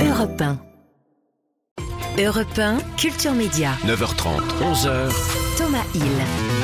Europe 1. Europe 1, Culture Média. 9h30, 11h. Thomas Hill.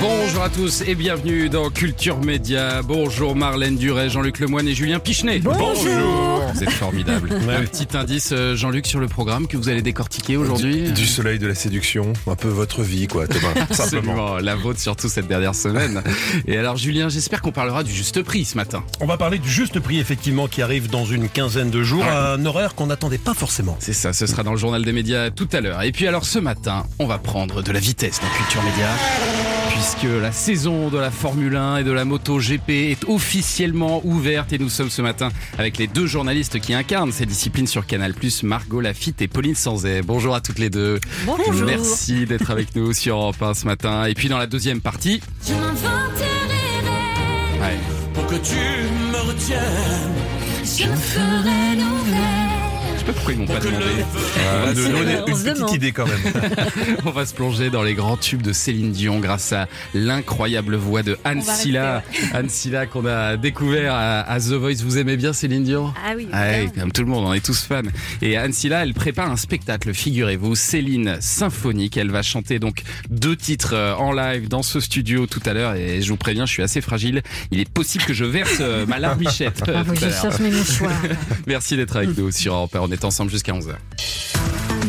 Bonjour à tous et bienvenue dans Culture Média. Bonjour Marlène Duret, Jean-Luc Lemoyne et Julien Pichenet. Bonjour. Vous êtes formidables. Un petit indice, euh, Jean-Luc, sur le programme que vous allez décortiquer aujourd'hui. Du soleil, de la séduction, un peu votre vie, quoi, Thomas. Simplement. Absolument, la vôtre surtout cette dernière semaine. Et alors Julien, j'espère qu'on parlera du juste prix ce matin. On va parler du juste prix effectivement qui arrive dans une quinzaine de jours, à un horaire qu'on n'attendait pas forcément. C'est ça, ce sera dans le journal des médias tout à l'heure. Et puis alors ce matin, on va prendre de la vitesse dans Culture Média. Puisque la saison de la Formule 1 et de la Moto GP est officiellement ouverte et nous sommes ce matin avec les deux journalistes qui incarnent ces disciplines sur Canal+, Margot Lafitte et Pauline Sanzet. Bonjour à toutes les deux. Bonjour. Merci d'être avec nous sur Europe 1 ce matin. Et puis dans la deuxième partie, Je m'inventerai ouais, Pour que tu me retiennes. je me ferai nouvelle. Je sais pas pourquoi ils m'ont pas demandé. on a on une se petite idée quand même. On va se plonger dans les grands tubes de Céline Dion grâce à l'incroyable voix de Anne va Silla. Anne Silla qu'on a découvert à, à The Voice. Vous aimez bien Céline Dion? Ah oui, Ah oui, comme tout le monde, on est tous fans. Et Anne Silla, elle prépare un spectacle, figurez-vous, Céline symphonique. Elle va chanter donc deux titres euh, en live dans ce studio tout à l'heure. Et je vous préviens, je suis assez fragile. Il est possible que je verse euh, ma larmichette. euh, Ah, je cherche mes mouchoirs. Merci d'être avec nous sur Europe 1. On est ensemble jusqu'à 11h.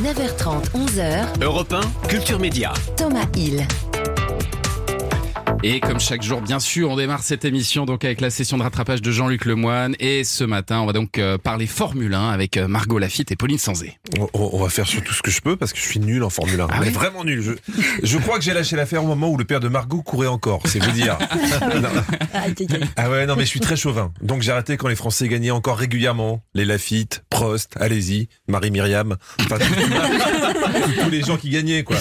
9h30, 11h. Europe 1, Culture Média. Thomas Hill. Et comme chaque jour, bien sûr, on démarre cette émission donc avec la session de rattrapage de Jean-Luc Lemoyne. Et ce matin, on va donc euh, parler Formule 1 avec euh, Margot Lafitte et Pauline Sanzé. On, on va faire surtout ce que je peux parce que je suis nul en Formule 1. Ah Mais vraiment nul. Je, je crois que j'ai lâché l'affaire au moment où le père de Margot courait encore. C'est vous dire. Non. Ah ouais, non, mais je suis très chauvin. Donc j'ai arrêté quand les Français gagnaient encore régulièrement. Les Lafitte, Prost, allez-y, Marie-Myriam. Enfin, tous les gens qui gagnaient, quoi.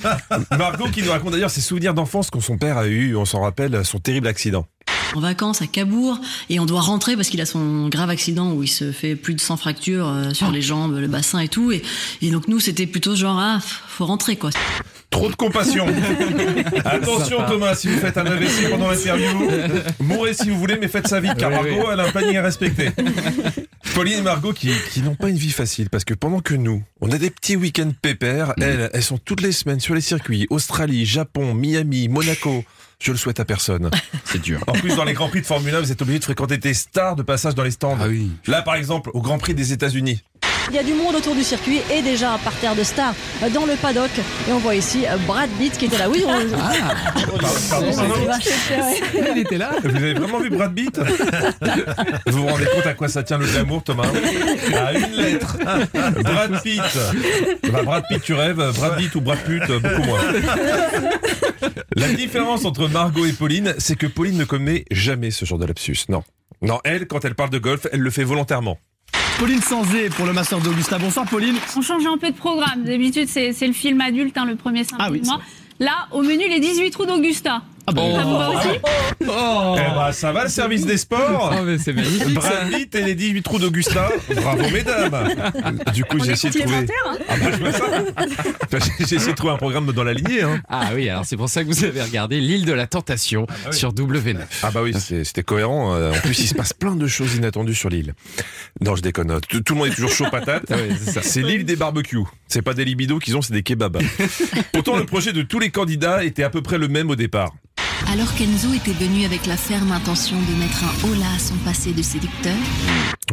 Margot qui nous raconte d'ailleurs ses souvenirs d'enfance quand son père a eu, on s'en rappelle, son terrible accident. en vacances à Cabourg et on doit rentrer parce qu'il a son grave accident où il se fait plus de 100 fractures euh, sur les jambes, le bassin et tout. Et, et donc nous, c'était plutôt genre, ah, faut rentrer quoi. Trop de compassion. Attention Thomas, si vous faites un AVC pendant l'interview, mourrez si vous voulez, mais faites ça vite car Oui, Margot, elle a un panier à respecter. Pauline et Margot qui, qui n'ont pas une vie facile parce que pendant que nous, on a des petits week-ends pépères, elles, elles sont toutes les semaines sur les circuits, Australie, Japon, Miami, Monaco. Je le souhaite à personne. C'est dur. En plus, dans les Grands Prix de Formule 1, vous êtes obligé de fréquenter des stars de passage dans les stands. Ah oui. Là, par exemple, au Grand Prix des États-Unis. Il y a du monde autour du circuit et déjà un parterre de stars dans le paddock. Et on voit ici euh, Brad Pitt qui était là. Oui, on... Pardon, pardon Il était là Vous avez vraiment vu Brad Pitt Vous vous rendez compte à quoi ça tient le glamour, Thomas À une lettre. Brad Pitt. Bah, Brad Pitt, tu rêves. Brad Pitt ou Brad Pitt, euh, beaucoup moins. La différence entre Margot et Pauline, c'est que Pauline ne commet jamais ce genre de lapsus. Non. Non, elle, quand elle parle de golf, elle le fait volontairement. Pauline Sanzé pour le Master d'Augusta. Bonsoir Pauline. On change un peu de programme. D'habitude, c'est le film adulte, hein, le premier simple Ah oui. Là, au menu, les 18 trous d'Augusta. Ah bah, aussi Oh, Eh bah, ça va le service des sports Oh, mais c'est magnifique Pitt et les 18 trous d'Augusta. Bravo, mesdames. Du coup, j'ai essayé de trouver. Ah bah. Bah, J'ai essayé de trouver un programme dans la lignée. Hein. Ah oui, alors c'est pour ça que vous avez regardé l'île de la tentation sur W9. Ah bah oui, c'est- c'était cohérent. Euh, En plus, il se passe plein de choses inattendues sur l'île. Non, je déconne. Tout, tout le monde est toujours chaud patate. Ah oui. C'est l'île des barbecues. C'est pas des libidos qu'ils ont, c'est des kebabs. Pourtant, le projet de tous les candidats était à peu près le même au départ. Alors qu'Enzo était venu avec la ferme intention de mettre un holà à son passé de séducteur,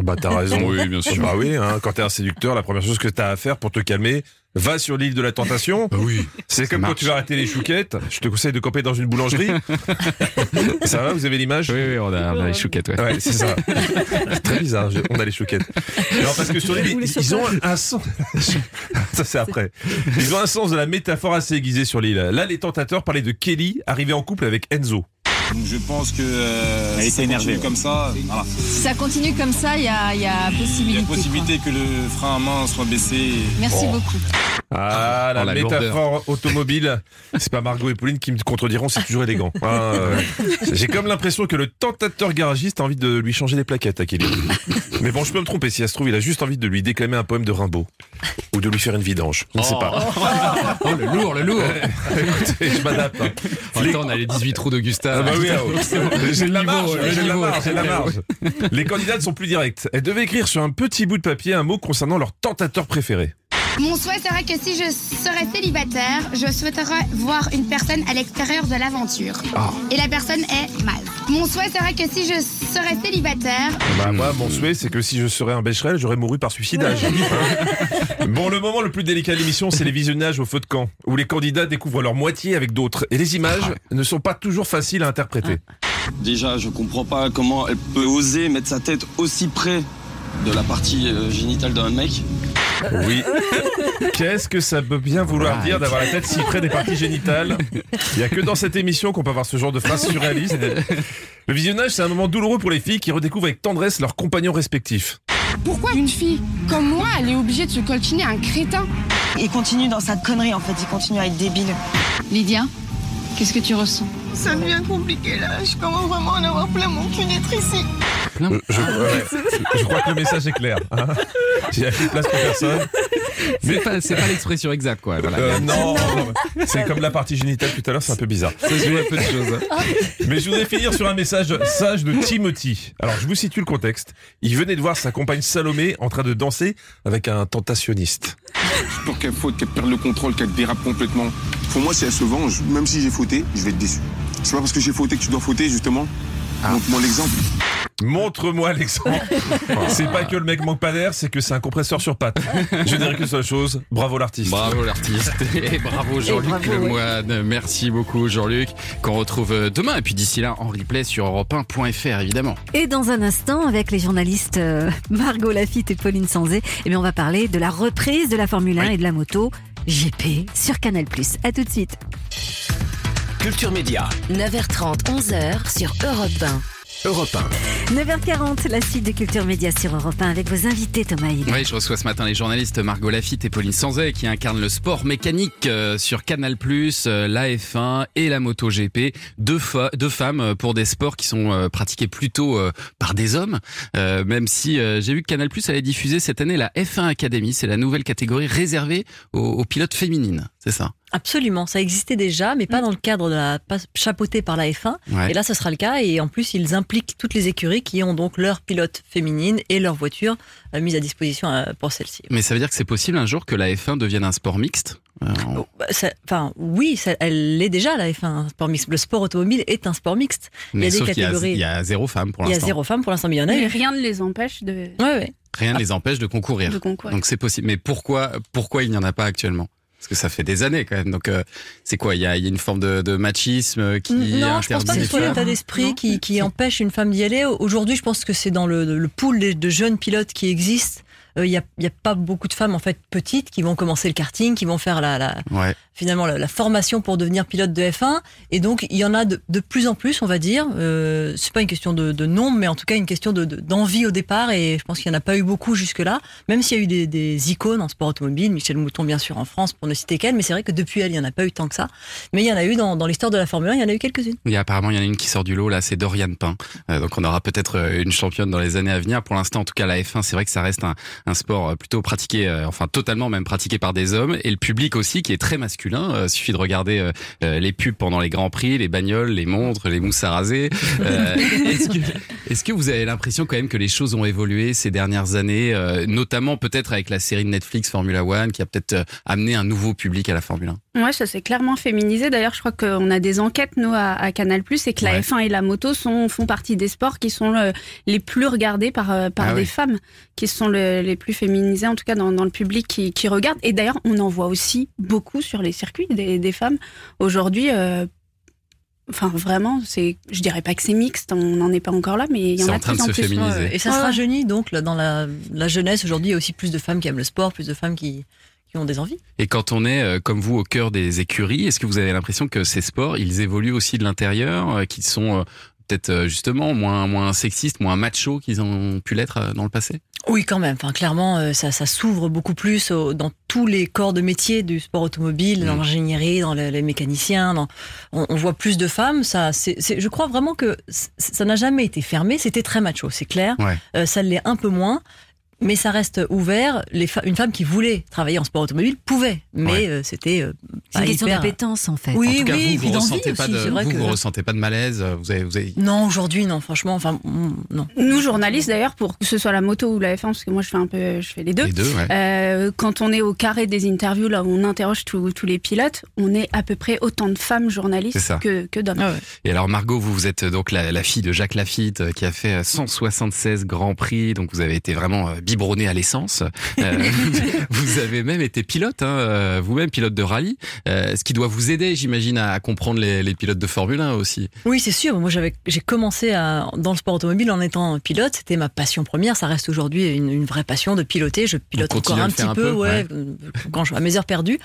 Bah t'as raison. Oui, bien sûr. Bah oui, hein, quand t'es un séducteur, la première chose que t'as à faire pour te calmer, va sur l'île de la tentation. oui. C'est comme quand tu vas arrêter les chouquettes. Je te conseille de camper dans une boulangerie. ça va, vous avez l'image Oui, oui, on a, on a les chouquettes, ouais. Ouais, c'est ça. Très bizarre, on a les chouquettes. Non, parce que sur l'île, ils, ils ont un sens. ça, c'est après. Ils ont un sens de la métaphore assez aiguisé sur l'île. Là, les tentateurs parlaient de Kelly, arrivée en couple avec Enzo. Je pense que euh, Elle était énervée, comme ça. Voilà. Si ça continue comme ça, il y a, il y a Il y possibilité. a possibilité que le frein à main soit baissé. Merci Oh. beaucoup. Ah, la, Oh, la métaphore automobile. C'est pas Margot et Pauline qui me contrediront, c'est toujours élégant. Hein, euh, J'ai comme l'impression que le tentateur garagiste a envie de lui changer les plaquettes à Kelly. Mais bon, je peux me tromper. Si ça se trouve, il a juste envie de lui déclamer un poème de Rimbaud. Ou de lui faire une vidange. Je ne sais pas. Oh, le lourd, le lourd. Écoutez, je m'adapte. hein. En même temps, on a les 18 trous d'Augusta. Ah bah oui, ah oui. j'ai de la marge, le j'ai de la niveau, marge, j'ai de la très marge. Les candidates sont plus directes. Elles devaient écrire sur un petit bout de papier un mot concernant leur tentateur préféré. Mon souhait serait que si je serais célibataire, je souhaiterais voir une personne à l'extérieur de l'aventure. Et la personne est Maz. Mon souhait serait que si je serais célibataire, Bah moi, mon souhait, c'est que si je serais un Becherel, j'aurais mouru par suicidage. bon, le moment le plus délicat de l'émission, c'est les visionnages au feu de camp, où les candidats découvrent leur moitié avec d'autres. Et les images ne sont pas toujours faciles à interpréter. Déjà, je comprends pas comment elle peut oser mettre sa tête aussi près de la partie euh, génitale d'un mec. Oui. Qu'est-ce que ça peut bien vouloir dire d'avoir la tête si près des parties génitales Il n'y a que dans cette émission qu'on peut avoir ce genre de phrase surréaliste. Le visionnage, c'est un moment douloureux pour les filles qui redécouvrent avec tendresse leurs compagnons respectifs. Pourquoi une fille comme moi, elle est obligée de se coltiner un crétin Il continue dans sa connerie en fait, il continue à être débile. Lydia, qu'est-ce que tu ressens? Ça devient compliqué là, je commence vraiment à en avoir plein mon cul d'être ici. Euh, Je, ouais, je crois que le message est clair. hein. Il n'y a plus de place pour personne. C'est pas, c'est pas l'expression exacte, quoi. Voilà. Euh, non, non, c'est comme la partie génitale tout à l'heure, c'est un peu bizarre. Ça joue un peu de choses. Mais je voudrais finir sur un message sage de Timothy. Alors, je vous situe le contexte. Il venait de voir sa compagne Salomé en train de danser avec un tentationniste. Peur qu'elle faute, qu'elle perde le contrôle, qu'elle dérape complètement. Pour moi, si elle se venge, même si j'ai fauté, je vais être déçu. C'est pas parce que j'ai fauté que tu dois fauter, justement. Montre-moi l'exemple. Montre-moi l'exemple. C'est pas que le mec manque pas d'air, c'est que c'est un compresseur sur pattes. Je dirais qu'une seule chose. Bravo l'artiste. Bravo l'artiste et bravo Jean-Luc bravo, ouais. Lemoine. Merci beaucoup Jean-Luc qu'on retrouve demain et puis d'ici là en replay sur europe1.fr évidemment. Et dans un instant, avec les journalistes euh, Margot Lafitte et Pauline Sanzé, eh bien, on va parler de la reprise de la Formule 1 et de la moto GP sur Canal+. À tout de suite. Culture Média, 9h30, 11h sur Europe 1. Europe 1. 9h40, la suite de Culture Média sur Europe 1 avec vos invités Thomas Hill. Oui, je reçois ce matin les journalistes Margot Lafitte et Pauline Sanzay qui incarnent le sport mécanique euh, sur Canal+, euh, la F1 et la MotoGP. Deux, deux femmes euh, pour des sports qui sont pratiqués plutôt par des hommes. Euh, même si euh, j'ai vu que Canal+ allait diffuser cette année la F1 Academy, c'est la nouvelle catégorie réservée aux, aux pilotes féminines, c'est ça? Absolument, ça existait déjà, mais pas dans le cadre de la pas chapeautée par la F1. Ouais. Et là, ce sera le cas. Et en plus, ils impliquent toutes les écuries qui ont donc leurs pilotes féminines et leurs voitures euh, mises à disposition euh, pour celles-ci. Mais ça veut dire que c'est possible un jour que la F1 devienne un sport mixte Euh, on- Bah, Enfin, oui, ça- elle l'est déjà la F1, un sport mixte. Le sport automobile est un sport mixte. Mais il y a des y a- catégories. il y a zéro femme pour Il y a l'instant. zéro femme pour l'instant, mais il y en a Et rien ne les empêche de. Ouais, ouais. Rien ne les empêche de concourir. De concourir. Donc c'est possible. Mais pourquoi, pourquoi il n'y en a pas actuellement? Parce que ça fait des années quand même. Donc euh, c'est quoi? Il y, a, y a une forme de, de machisme qui non, je pense pas interdit que soit l'état d'esprit qui, qui empêche une femme d'y aller. Aujourd'hui, je pense que c'est dans le, le pool de, de jeunes pilotes qui existent. Euh, Il n'y a, y a pas beaucoup de femmes en fait petites qui vont commencer le karting, qui vont faire la, la, Ouais. finalement la, la formation pour devenir pilote de F1. Et donc il y en a de, de plus en plus, on va dire. Euh, c'est pas une question de, de nombre, mais en tout cas une question de- de- d'envie au départ. Et je pense qu'il n'y en a pas eu beaucoup jusque-là, même s'il y a eu des, des icônes en sport automobile, Michel Mouton bien sûr en France pour ne citer qu'elle. Mais c'est vrai que depuis elle, il n'y en a pas eu tant que ça. Mais il y en a eu dans, dans l'histoire de la Formule 1, il y en a eu quelques-unes. Il y a apparemment il y en a une qui sort du lot là, c'est Dorian Pain. Euh, donc on aura peut-être euh, une championne dans les années à venir. Pour l'instant, en tout cas, la F1, c'est vrai que ça reste un, un sport euh, plutôt pratiqué, euh, enfin totalement même pratiqué par des hommes, et le public aussi qui est très masculin. Euh, suffit de regarder les pubs pendant les grands prix, les bagnoles, les montres, les mousses à raser. Euh, est-ce que est-ce que vous avez l'impression quand même que les choses ont évolué ces dernières années, euh, notamment peut-être avec la série de Netflix Formula One, qui a peut-être amené un nouveau public à la Formule 1 Ouais, ça s'est clairement féminisé. D'ailleurs, je crois qu'on a des enquêtes, nous, à, à Canal+, et que la Ouais. F1 et la moto sont, font partie des sports qui sont le- les plus regardés par, par Ah des oui. femmes, qui sont le- les plus féminisées, en tout cas dans, dans le public qui, qui regarde. Et d'ailleurs, on en voit aussi beaucoup sur les circuits des, des femmes. Aujourd'hui, euh, enfin, vraiment, c'est, je dirais pas que c'est mixte, on n'en est pas encore là, mais il y en C'est a en train plus de en se plus. féminiser. Et ça se rajeunit donc là, dans la, la jeunesse. Aujourd'hui, il y a aussi plus de femmes qui aiment le sport, plus de femmes qui, qui ont des envies. Et quand on est, euh, comme vous, au cœur des écuries, est-ce que vous avez l'impression que ces sports, ils évoluent aussi de l'intérieur, euh, qu'ils sont euh, peut-être euh, justement moins moins sexistes, moins machos qu'ils ont pu l'être euh, dans le passé? Oui, quand même. Enfin, clairement, euh, ça, ça s'ouvre beaucoup plus au- dans tous les corps de métier du sport automobile, dans l'ingénierie, dans le- les mécaniciens. Dans... On, on voit plus de femmes. Ça, c'est, je crois vraiment que ça n'a jamais été fermé. C'était très macho, c'est clair. Ouais. Euh, ça l'est un peu moins. Mais ça reste ouvert. Les une femme qui voulait travailler en sport automobile pouvait, mais Ouais. euh, c'était euh, C'est une pas question d'appétence, en fait. Oui, En tout cas, oui, et vous, puis vous d'envie ressentez pas aussi, de, c'est vrai vous, que- vous ressentez pas de malaise. euh, Vous avez, vous avez... Non, aujourd'hui, non. Franchement, enfin, mm, non. Nous, journalistes, d'ailleurs, pour que ce soit la moto ou la F1, parce que moi, je fais un peu, je fais les deux. Les deux, ouais. Euh, quand on est au carré des interviews, là où on interroge tous tous les pilotes, on est à peu près autant de femmes journalistes que, que d'hommes. Et alors Margot, vous, vous êtes donc la, la fille de Jacques Lafitte euh, qui a fait euh, 176 grands prix, donc vous avez été vraiment euh, biberonné à l'essence. Euh, vous avez même été pilote, hein, euh, vous-même pilote de rallye, euh, ce qui doit vous aider, j'imagine, à, à comprendre les, les pilotes de Formule 1 aussi. Oui, c'est sûr. Moi, j'avais, j'ai commencé à, dans le sport automobile en étant pilote. C'était ma passion première. Ça reste aujourd'hui une, une vraie passion de piloter. Je pilote encore un petit un peu, peu, ouais, ouais. quand je à mes heures perdues.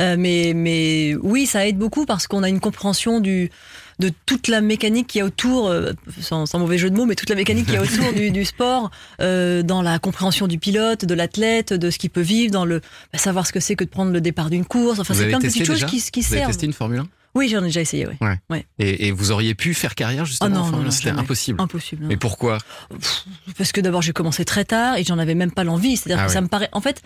Euh, mais, mais oui, ça aide beaucoup parce qu'on a une compréhension du de toute la mécanique qui y a autour, euh, sans, sans mauvais jeu de mots, mais toute la mécanique qui y a autour du, du sport, euh, dans la compréhension du pilote, de l'athlète, de ce qu'il peut vivre, dans le bah, savoir ce que c'est que de prendre le départ d'une course. Enfin, c'est plein de petites choses qui, qui Vous avez servent. testé une Formule 1 Oui, j'en ai déjà essayé, oui. Ouais. Ouais. Et, et vous auriez pu faire carrière justement Ah non, non, Formule 1 non, C'était impossible. Impossible. Mais pourquoi Parce que d'abord j'ai commencé très tard et j'en avais même pas l'envie. C'est-à-dire Ah que ça me paraît. En fait,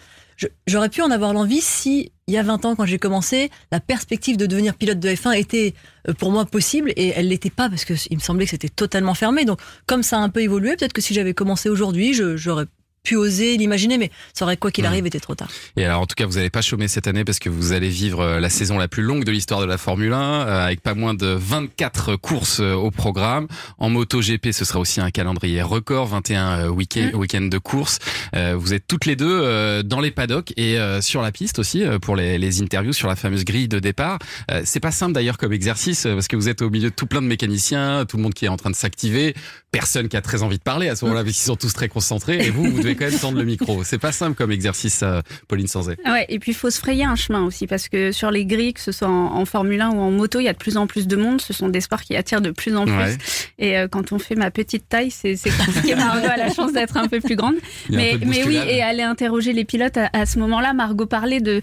j'aurais pu en avoir l'envie si il y a 20 ans quand j'ai commencé, la perspective de devenir pilote de F1 était euh, pour moi possible et elle l'était pas parce que il me semblait que c'était totalement fermé. Donc comme ça a un peu évolué, peut-être que si j'avais commencé aujourd'hui, je- j'aurais pu oser l'imaginer, mais ça aurait quoi qu'il arrive été trop tard. Et alors, en tout cas, vous n'allez pas chômer cette année parce que vous allez vivre euh, la saison la plus longue de l'histoire de la Formule 1, euh, avec pas moins de 24 courses euh, au programme. En moto GP, ce sera aussi un calendrier record, 21 euh, week-ends week-ends de courses. Euh, vous êtes toutes les deux euh, dans les paddocks et sur la piste aussi pour les, les interviews sur la fameuse grille de départ. C'est pas simple d'ailleurs comme exercice parce que vous êtes au milieu de tout plein de mécaniciens, tout le monde qui est en train de s'activer, personne qui a très envie de parler à ce moment-là parce qu'ils sont tous très concentrés et vous, vous devez quand même tendre le micro. C'est pas simple comme exercice, ça, Pauline Sanzé. Ouais, et puis il faut se frayer un chemin aussi, parce que sur les grilles, que ce soit en, en Formule 1 ou en moto, il y a de plus en plus de monde. Ce sont des sports qui attirent de plus en plus. Ouais. Et euh, quand on fait ma petite taille, c'est compliqué. Margot a la chance d'être un peu plus grande. Mais, oui, et aller interroger les pilotes à, à ce moment-là. Margot parlait de,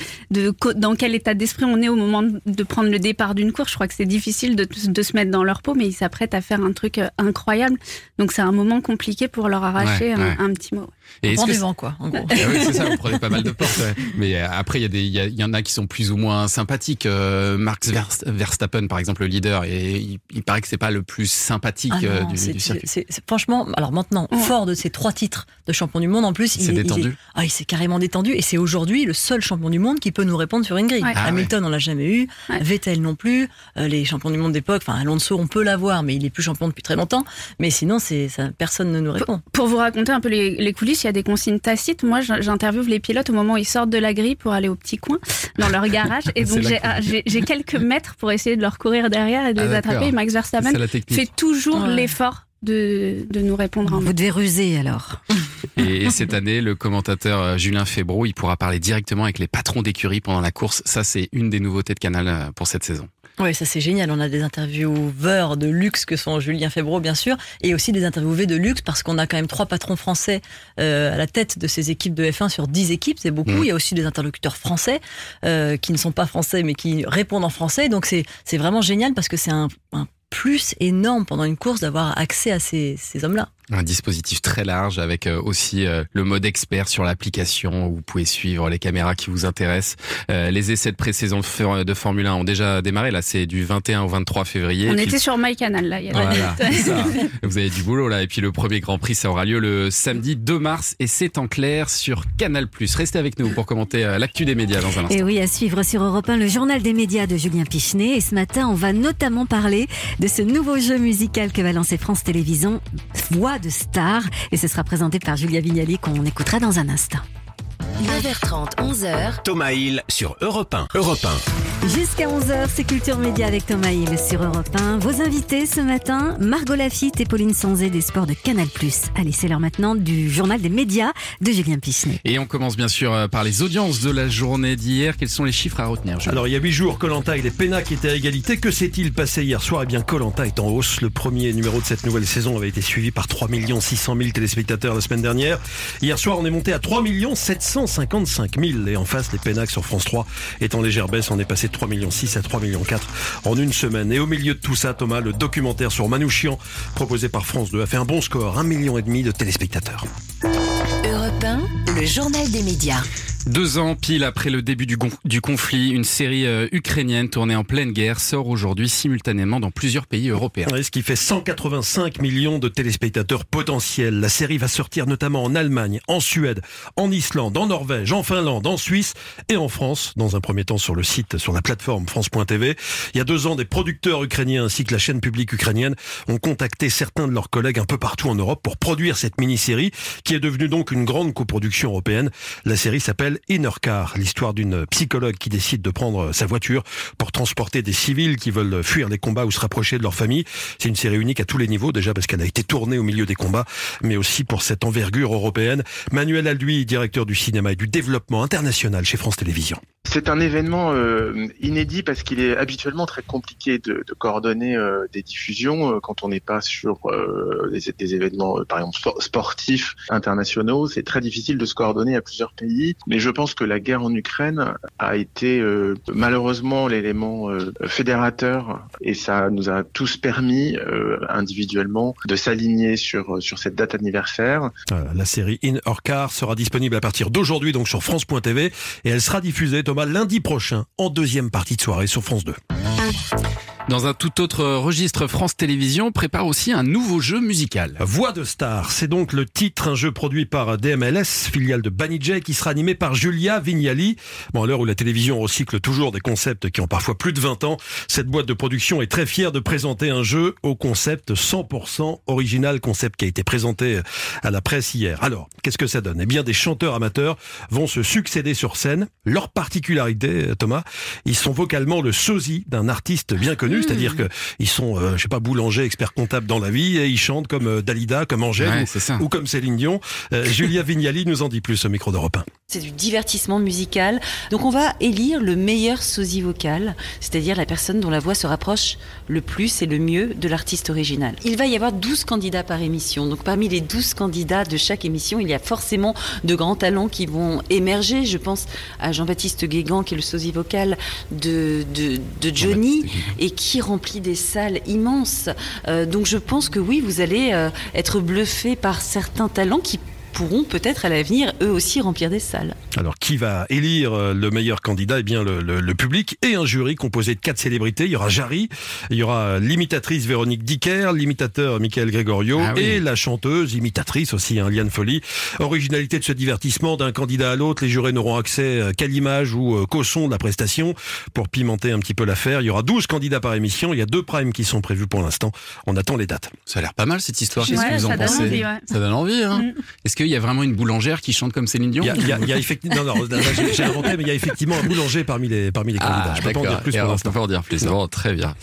dans quel état d'esprit on est au moment de, de prendre le départ d'une course. Je crois que c'est difficile de, de se mettre dans leur peau, mais ils s'apprêtent à faire un truc euh, incroyable. Donc c'est un moment compliqué pour leur arracher Ouais, un, ouais. un petit mot. Et On prend que des c'est- vents, quoi, en gros. Ah oui, c'est ça, vous prenez pas mal de portes. ouais. Mais euh, après, il y, a- en a qui sont plus ou moins sympathiques. Euh, Max Verst- Verstappen, par exemple, le leader, et il, il paraît que c'est pas le plus sympathique Ah euh, non, du, du circuit. franchement, alors maintenant, fort de ses trois titres de champion du monde, en plus, Il il, s'est est- il détendu. est- ah, il s'est carrément détendu et c'est aujourd'hui le seul champion du monde qui peut nous répondre sur une grille. Ouais. Ah Hamilton, on l'a jamais eu, Vettel non plus, euh, les champions du monde d'époque, enfin Alonso, on peut l'avoir, mais il est plus champion depuis très longtemps. Mais sinon, c'est personne ne nous répond. Pour vous raconter un peu les, les coulisses, il y a des consignes tacites. Moi, j'in- j'interviewe les pilotes au moment où ils sortent de la grille pour aller au petit coin dans leur garage. Et donc, j'ai ah, j'ai quelques mètres pour essayer de leur courir derrière et de Ah, les attraper. Et Max C'est Verstappen ça, la technique. fait toujours Ouais. l'effort de, de nous répondre en Vous devez ruser alors. Et, et cette année, le commentateur euh, Julien Febro, il pourra parler directement avec les patrons d'écurie pendant la course. Ça, c'est une des nouveautés de Canal euh, pour cette saison. Ouais, ça c'est génial. On a des intervieweurs de luxe que sont Julien Febro, bien sûr, et aussi des interviewés de luxe parce qu'on a quand même trois patrons français euh, à la tête de ces équipes de F1 sur 10 équipes, c'est beaucoup. Mm. Il y a aussi des interlocuteurs français euh, qui ne sont pas français mais qui répondent en français. Donc c'est c'est vraiment génial parce que c'est un, un plus énorme pendant une course d'avoir accès à ces, ces hommes-là. Un dispositif très large avec euh, aussi euh, le mode expert sur l'application où vous pouvez suivre les caméras qui vous intéressent. Euh, les essais de pré-saison de For- de Formule 1 ont déjà démarré. Là, c'est du 21 au 23 février. On Puis- était sur MyCanal là. Il y a Voilà, ça. Vous avez du boulot là. Et puis le premier Grand Prix, ça aura lieu le samedi 2 mars et c'est en clair sur Canal+. Restez avec nous pour commenter l'actu des médias dans un instant. Et oui, à suivre sur Europe 1, le journal des médias de Julien Pichenet. Et ce matin, on va notamment parler de ce nouveau jeu musical que va lancer France Télévisions, Voix de Star. Et ce sera présenté par Julia Vignali qu'on écoutera dans un instant. 9h30, 11h. Thomas Hill sur Europe 1. Europe 1. Jusqu'à 11h, c'est Culture Média avec Thomas Hill sur Europe 1. Vos invités ce matin, Margot Lafitte et Pauline Sanzé des sports de Canal+. Allez, c'est l'heure maintenant du journal des médias de Julien Pichenet. Et on commence bien sûr euh, par les audiences de la journée d'hier. Quels sont les chiffres à retenir Julien Alors il y a 8 jours, Colanta et les Pénac étaient à égalité. Que s'est-il passé hier soir? Eh bien Colanta est en hausse. Le premier numéro de cette nouvelle saison avait été suivi par 3 600 000 téléspectateurs la semaine dernière. Hier soir, on est monté à 3 755 000. Et en face, les Pénac sur France 3 est en légère baisse. On est passé de 3 6 à 3 4 en une semaine. Et au milieu de tout ça, Thomas, le documentaire sur Manouchian, proposé par France 2, a fait un bon score, 1,5 million et demi de téléspectateurs. Europe 1, le journal des médias. Deux ans pile après le début du, conflit, une série euh, ukrainienne tournée en pleine guerre sort aujourd'hui simultanément dans plusieurs pays européens. ce qui fait 185 millions de téléspectateurs potentiels. La série va sortir notamment en Allemagne, en Suède, en Islande, en Norvège, en Finlande, en Suisse et en France. Dans un premier temps sur le site, sur la plateforme France.tv. Il y a deux ans, des producteurs ukrainiens ainsi que la chaîne publique ukrainienne ont contacté certains de leurs collègues un peu partout en Europe pour produire cette mini-série qui est devenue donc une grande coproduction européenne. La série s'appelle Inner Car, l'histoire d'une psychologue qui décide de prendre sa voiture pour transporter des civils qui veulent fuir les combats ou se rapprocher de leur famille. C'est une série unique à tous les niveaux, déjà parce qu'elle a été tournée au milieu des combats, mais aussi pour cette envergure européenne. Manuel Alduy, directeur du cinéma et du développement international chez France Télévisions. C'est un événement euh, inédit parce qu'il est habituellement très compliqué de, de coordonner euh, des diffusions euh, quand on n'est pas sur des, des, événements, par exemple sportifs internationaux. C'est très difficile de se coordonner à plusieurs pays. Mais je pense que la guerre en Ukraine a été malheureusement l'élément fédérateur et ça nous a tous permis individuellement de s'aligner sur sur cette date anniversaire. La série In Or Car sera disponible à partir d'aujourd'hui donc sur France.tv et elle sera diffusée Thomas lundi prochain en deuxième partie de soirée sur France 2. Dans un tout autre registre, France Télévisions prépare aussi un nouveau jeu musical. Voix de star, c'est donc le titre, un jeu produit par DMLS, filiale de Banijay, qui sera animé par Julia Vignali. Bon, à l'heure où la télévision recycle toujours des concepts qui ont parfois plus de 20 ans, cette boîte de production est très fière de présenter un jeu au concept 100% original, concept qui a été présenté à la presse hier. Alors, qu'est-ce que ça donne? Eh bien, des chanteurs amateurs vont se succéder sur scène. Leur particularité, Thomas, ils sont vocalement le sosie d'un artiste bien connu c'est-à-dire que ils sont, euh, je sais pas, boulangers, experts comptables dans la vie, et ils chantent comme euh, Dalida, comme Angèle, ou, comme Céline Dion. Euh, Julia Vignali nous en dit plus au micro d'Europe 1. C'est du divertissement musical. Donc on va élire le meilleur sosie vocal, c'est-à-dire la personne dont la voix se rapproche le plus et le mieux de l'artiste original. Il va y avoir 12 candidats par émission. Donc parmi les 12 candidats de chaque émission, il y a forcément de grands talents qui vont émerger. Je pense à Jean-Baptiste Guégan, qui est le sosie vocal de, de, de Johnny, et qui remplit des salles immenses. Euh, donc je pense que oui, vous allez euh, être bluffé par certains talents qui pourront peut-être à l'avenir eux aussi remplir des salles. Alors qui va élire euh, le meilleur candidat? Eh bien le, le, public et un jury composé de quatre célébrités. Il y aura Jarry, il y aura l'imitatrice Véronique Dicker, l'imitateur Michael Gregorio ah et la chanteuse, imitatrice aussi, hein, Liane Folly. Originalité de ce divertissement d'un candidat à l'autre, les jurés n'auront accès euh, qu'à l'image ou euh, qu'au son de la prestation pour pimenter un petit peu l'affaire. Il y aura 12 candidats par émission, il y a deux primes qui sont prévus pour l'instant. On attend les dates. Ça a l'air pas mal cette histoire. Qu'est-ce que vous en pensez? Ça donne envie. Hein mm. Qu'il y a vraiment une boulangère qui chante comme Céline Dion Il y a, effectivement, non, non, j'ai inventé, mais il y a effectivement un boulanger parmi les parmi les candidats. Ah, je peux pas en dire plus pour l'instant. pas en dire plus. Bon, très bien.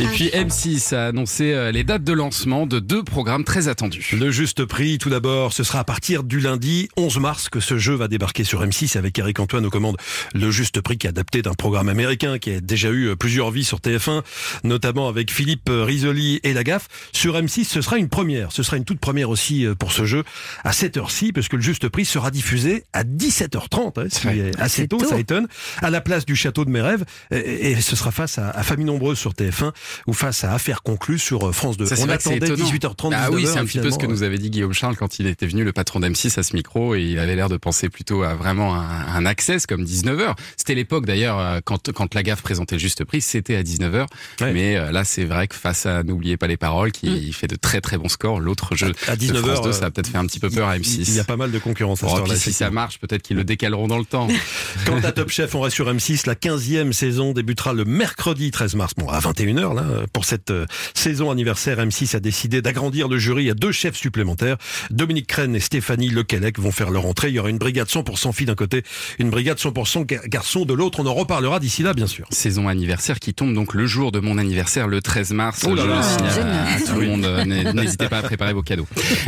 Et puis M6 a annoncé euh, les dates de lancement de deux programmes très attendus. Le juste prix, tout d'abord, ce sera à partir du lundi 11 mars que ce jeu va débarquer sur M6 avec Eric Antoine aux commandes. Le juste prix qui est adapté d'un programme américain qui a déjà eu euh, plusieurs vies sur TF1, notamment avec Philippe euh, Risoli et la gaffe. Sur M6, ce sera une première. Ce sera une toute première aussi pour ce jeu à cette heure-ci, parce que le juste prix sera diffusé à 17h30, hein, assez tôt, ça étonne, à la place du château de mes rêves, et, ce sera face à, à, Famille Nombreuse sur TF1 ou face à Affaires conclues sur euh, France 2. Ça, On attendait 18h30. Ah oui, c'est un petit peu ce que nous avait dit Guillaume Charles quand il était venu, le patron d'M6 à ce micro, et il avait l'air de penser plutôt à vraiment un, un access comme 19h. C'était l'époque d'ailleurs euh, quand quand la gaffe présentait le juste prix, c'était à 19h. Mais euh, là, c'est vrai que face à N'oubliez pas les paroles, qui mm. fait de très très bons scores, l'autre jeu à, 19h, France 2, ça a peut-être fait un petit peu peur à M6. Il y a pas mal de concurrence à oh, si ça marche, peut-être qu'ils le décaleront dans le temps. Quant à Top Chef, on reste sur M6. La 15e saison débutera le mercredi 13 mars, bon, à 21h, là. Pour cette euh, saison anniversaire, M6 a décidé d'agrandir le jury à deux chefs supplémentaires. Dominique Crène et Stéphanie Lequelec vont faire leur entrée. Il y aura une brigade 100% filles d'un côté, une brigade 100% garçons de l'autre. On en reparlera d'ici là, bien sûr. Saison anniversaire qui tombe donc le jour de mon anniversaire, le 13 mars. Oh là Je là. le signale à tout le monde. euh, n'hé- N'hésitez pas à préparer vos cadeaux.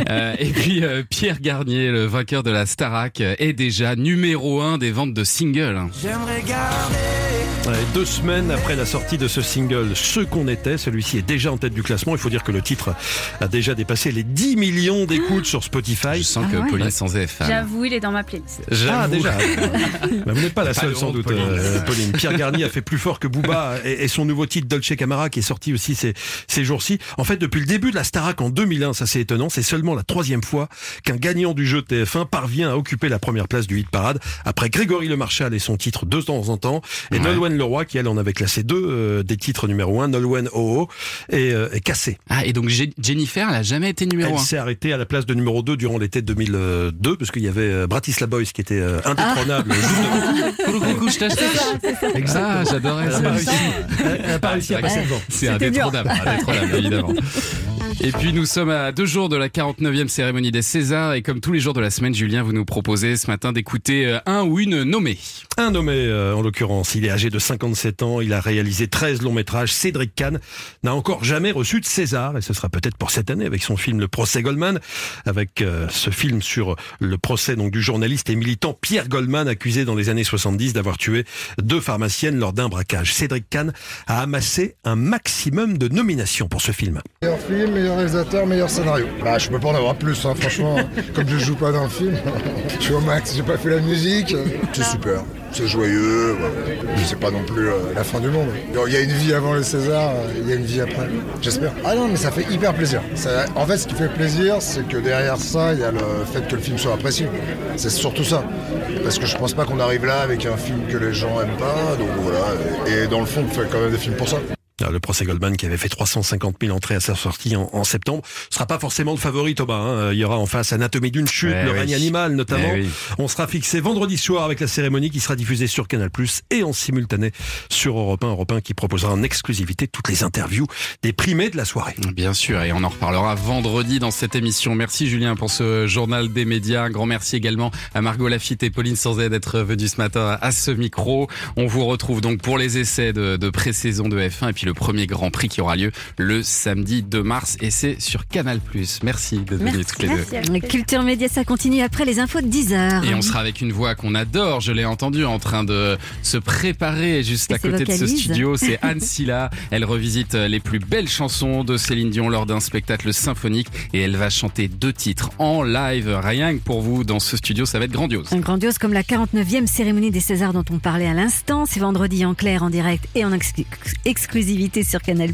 Euh, et puis euh, Pierre Le vainqueur de la Starac, est déjà numéro un des ventes de singles. Ouais, deux semaines après la sortie de ce single, Ce qu'on était, celui-ci est déjà en tête du classement. Il faut dire que le titre a déjà dépassé les 10 millions d'écoutes sur Spotify. Je sens que Pauline Sanzé est fan. J'avoue, il est dans ma playlist. Ah, déjà. Bah, vous n'êtes pas la Pas seule, le sans doute, Pauline. euh, Pauline. Pierre Garnier a fait plus fort que Booba et, et son nouveau titre Dolce Camara qui est sorti aussi ces, ces jours-ci. En fait, depuis le début de la Starac en 2001, ça c'est étonnant, c'est seulement la troisième fois qu'un gagnant du jeu TF1 parvient à occuper la première place du hit parade après Grégory Le Marchal et son titre de temps en temps et Ouais. Nolwenn Leroy qui elle en avait classé deux euh, des titres numéro un, Nolwenn OO et, euh, et Cassé. Ah, et donc Je- Jennifer, elle a jamais été numéro Elle un. s'est arrêtée à la place de numéro 2 durant l'été 2002 parce qu'il y avait euh, Bratislava Boys qui était euh, indétrônable. Coucou, je t'achète. Ah, j'adorais Elle ça. pas réussi. Elle elle a pas réussi à passer devant. C'est indétrônable, indétrônable, évidemment. Et puis nous sommes à deux jours de la 49e cérémonie des Césars et comme tous les jours de la semaine, Julien, vous nous proposez ce matin d'écouter euh, un ou une nommée. Un nommé, euh, en l'occurrence, il est âgé de 57 ans, il a réalisé 13 longs métrages. Cédric Kahn n'a encore jamais reçu de César, et ce sera peut-être pour cette année avec son film Le procès Goldman, avec euh, ce film sur le procès donc du journaliste et militant Pierre Goldman, accusé dans les années 70 d'avoir tué deux pharmaciennes lors d'un braquage. Cédric Kahn a amassé un maximum de nominations pour ce film. Meilleur réalisateur, meilleur scénario. Bah, je peux pas en avoir plus, hein, franchement. Comme je joue pas dans le film, je suis au max. J'ai pas fait la musique. C'est super. C'est joyeux. ouais. C'est pas non plus euh, la fin du monde. Il y a une vie avant le César, euh, il y a une vie après. J'espère. Ah non, mais ça fait hyper plaisir. Ça- en fait, ce qui fait plaisir, c'est que derrière ça, il y a le fait que le film soit apprécié. C'est surtout ça. Parce que je pense pas qu'on arrive là avec un film que les gens aiment pas. Donc voilà. Et dans le fond, on fait quand même des films pour ça. Alors, Le procès Goldman qui avait fait 350 000 entrées à sa sortie en, en septembre sera pas forcément le favori Thomas. hein. Il y aura en face Anatomie d'une chute, Eh Le oui. règne animal notamment. Eh oui. On sera fixé vendredi soir avec la cérémonie qui sera diffusée sur Canal+ et en simultané sur Europe 1, Europe 1 qui proposera en exclusivité toutes les interviews des primés de la soirée. Bien sûr, et on en reparlera vendredi dans cette émission. Merci Julien pour ce journal des médias. Un grand merci également à Margot Lafitte et Pauline Sanzet d'être venus ce matin à ce micro. On vous retrouve donc pour les essais de, de pré-saison de F1 et puis le premier Grand Prix qui aura lieu le samedi 2 mars et c'est sur Canal+. Merci d'être venus toutes les deux. Culture Média, ça continue après les infos de 10h. Et on sera avec une voix qu'on adore, je l'ai entendue en train de se préparer juste à côté de ce studio. C'est Anne Silla. Elle revisite les plus belles chansons de Céline Dion lors d'un spectacle symphonique et elle va chanter deux titres en live. Rien que pour vous dans ce studio, ça va être grandiose. Un grandiose comme la 49e cérémonie des Césars dont on parlait à l'instant. C'est vendredi en clair, en direct et en ex- sur Canal+.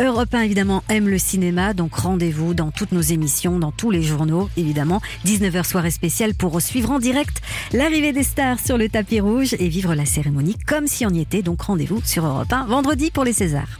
Europe 1, évidemment, aime le cinéma, donc rendez-vous dans toutes nos émissions, dans tous les journaux, évidemment. 19h soirée spéciale pour suivre en direct l'arrivée des stars sur le tapis rouge et vivre la cérémonie comme si on y était. Donc rendez-vous sur Europe 1 vendredi pour les Césars.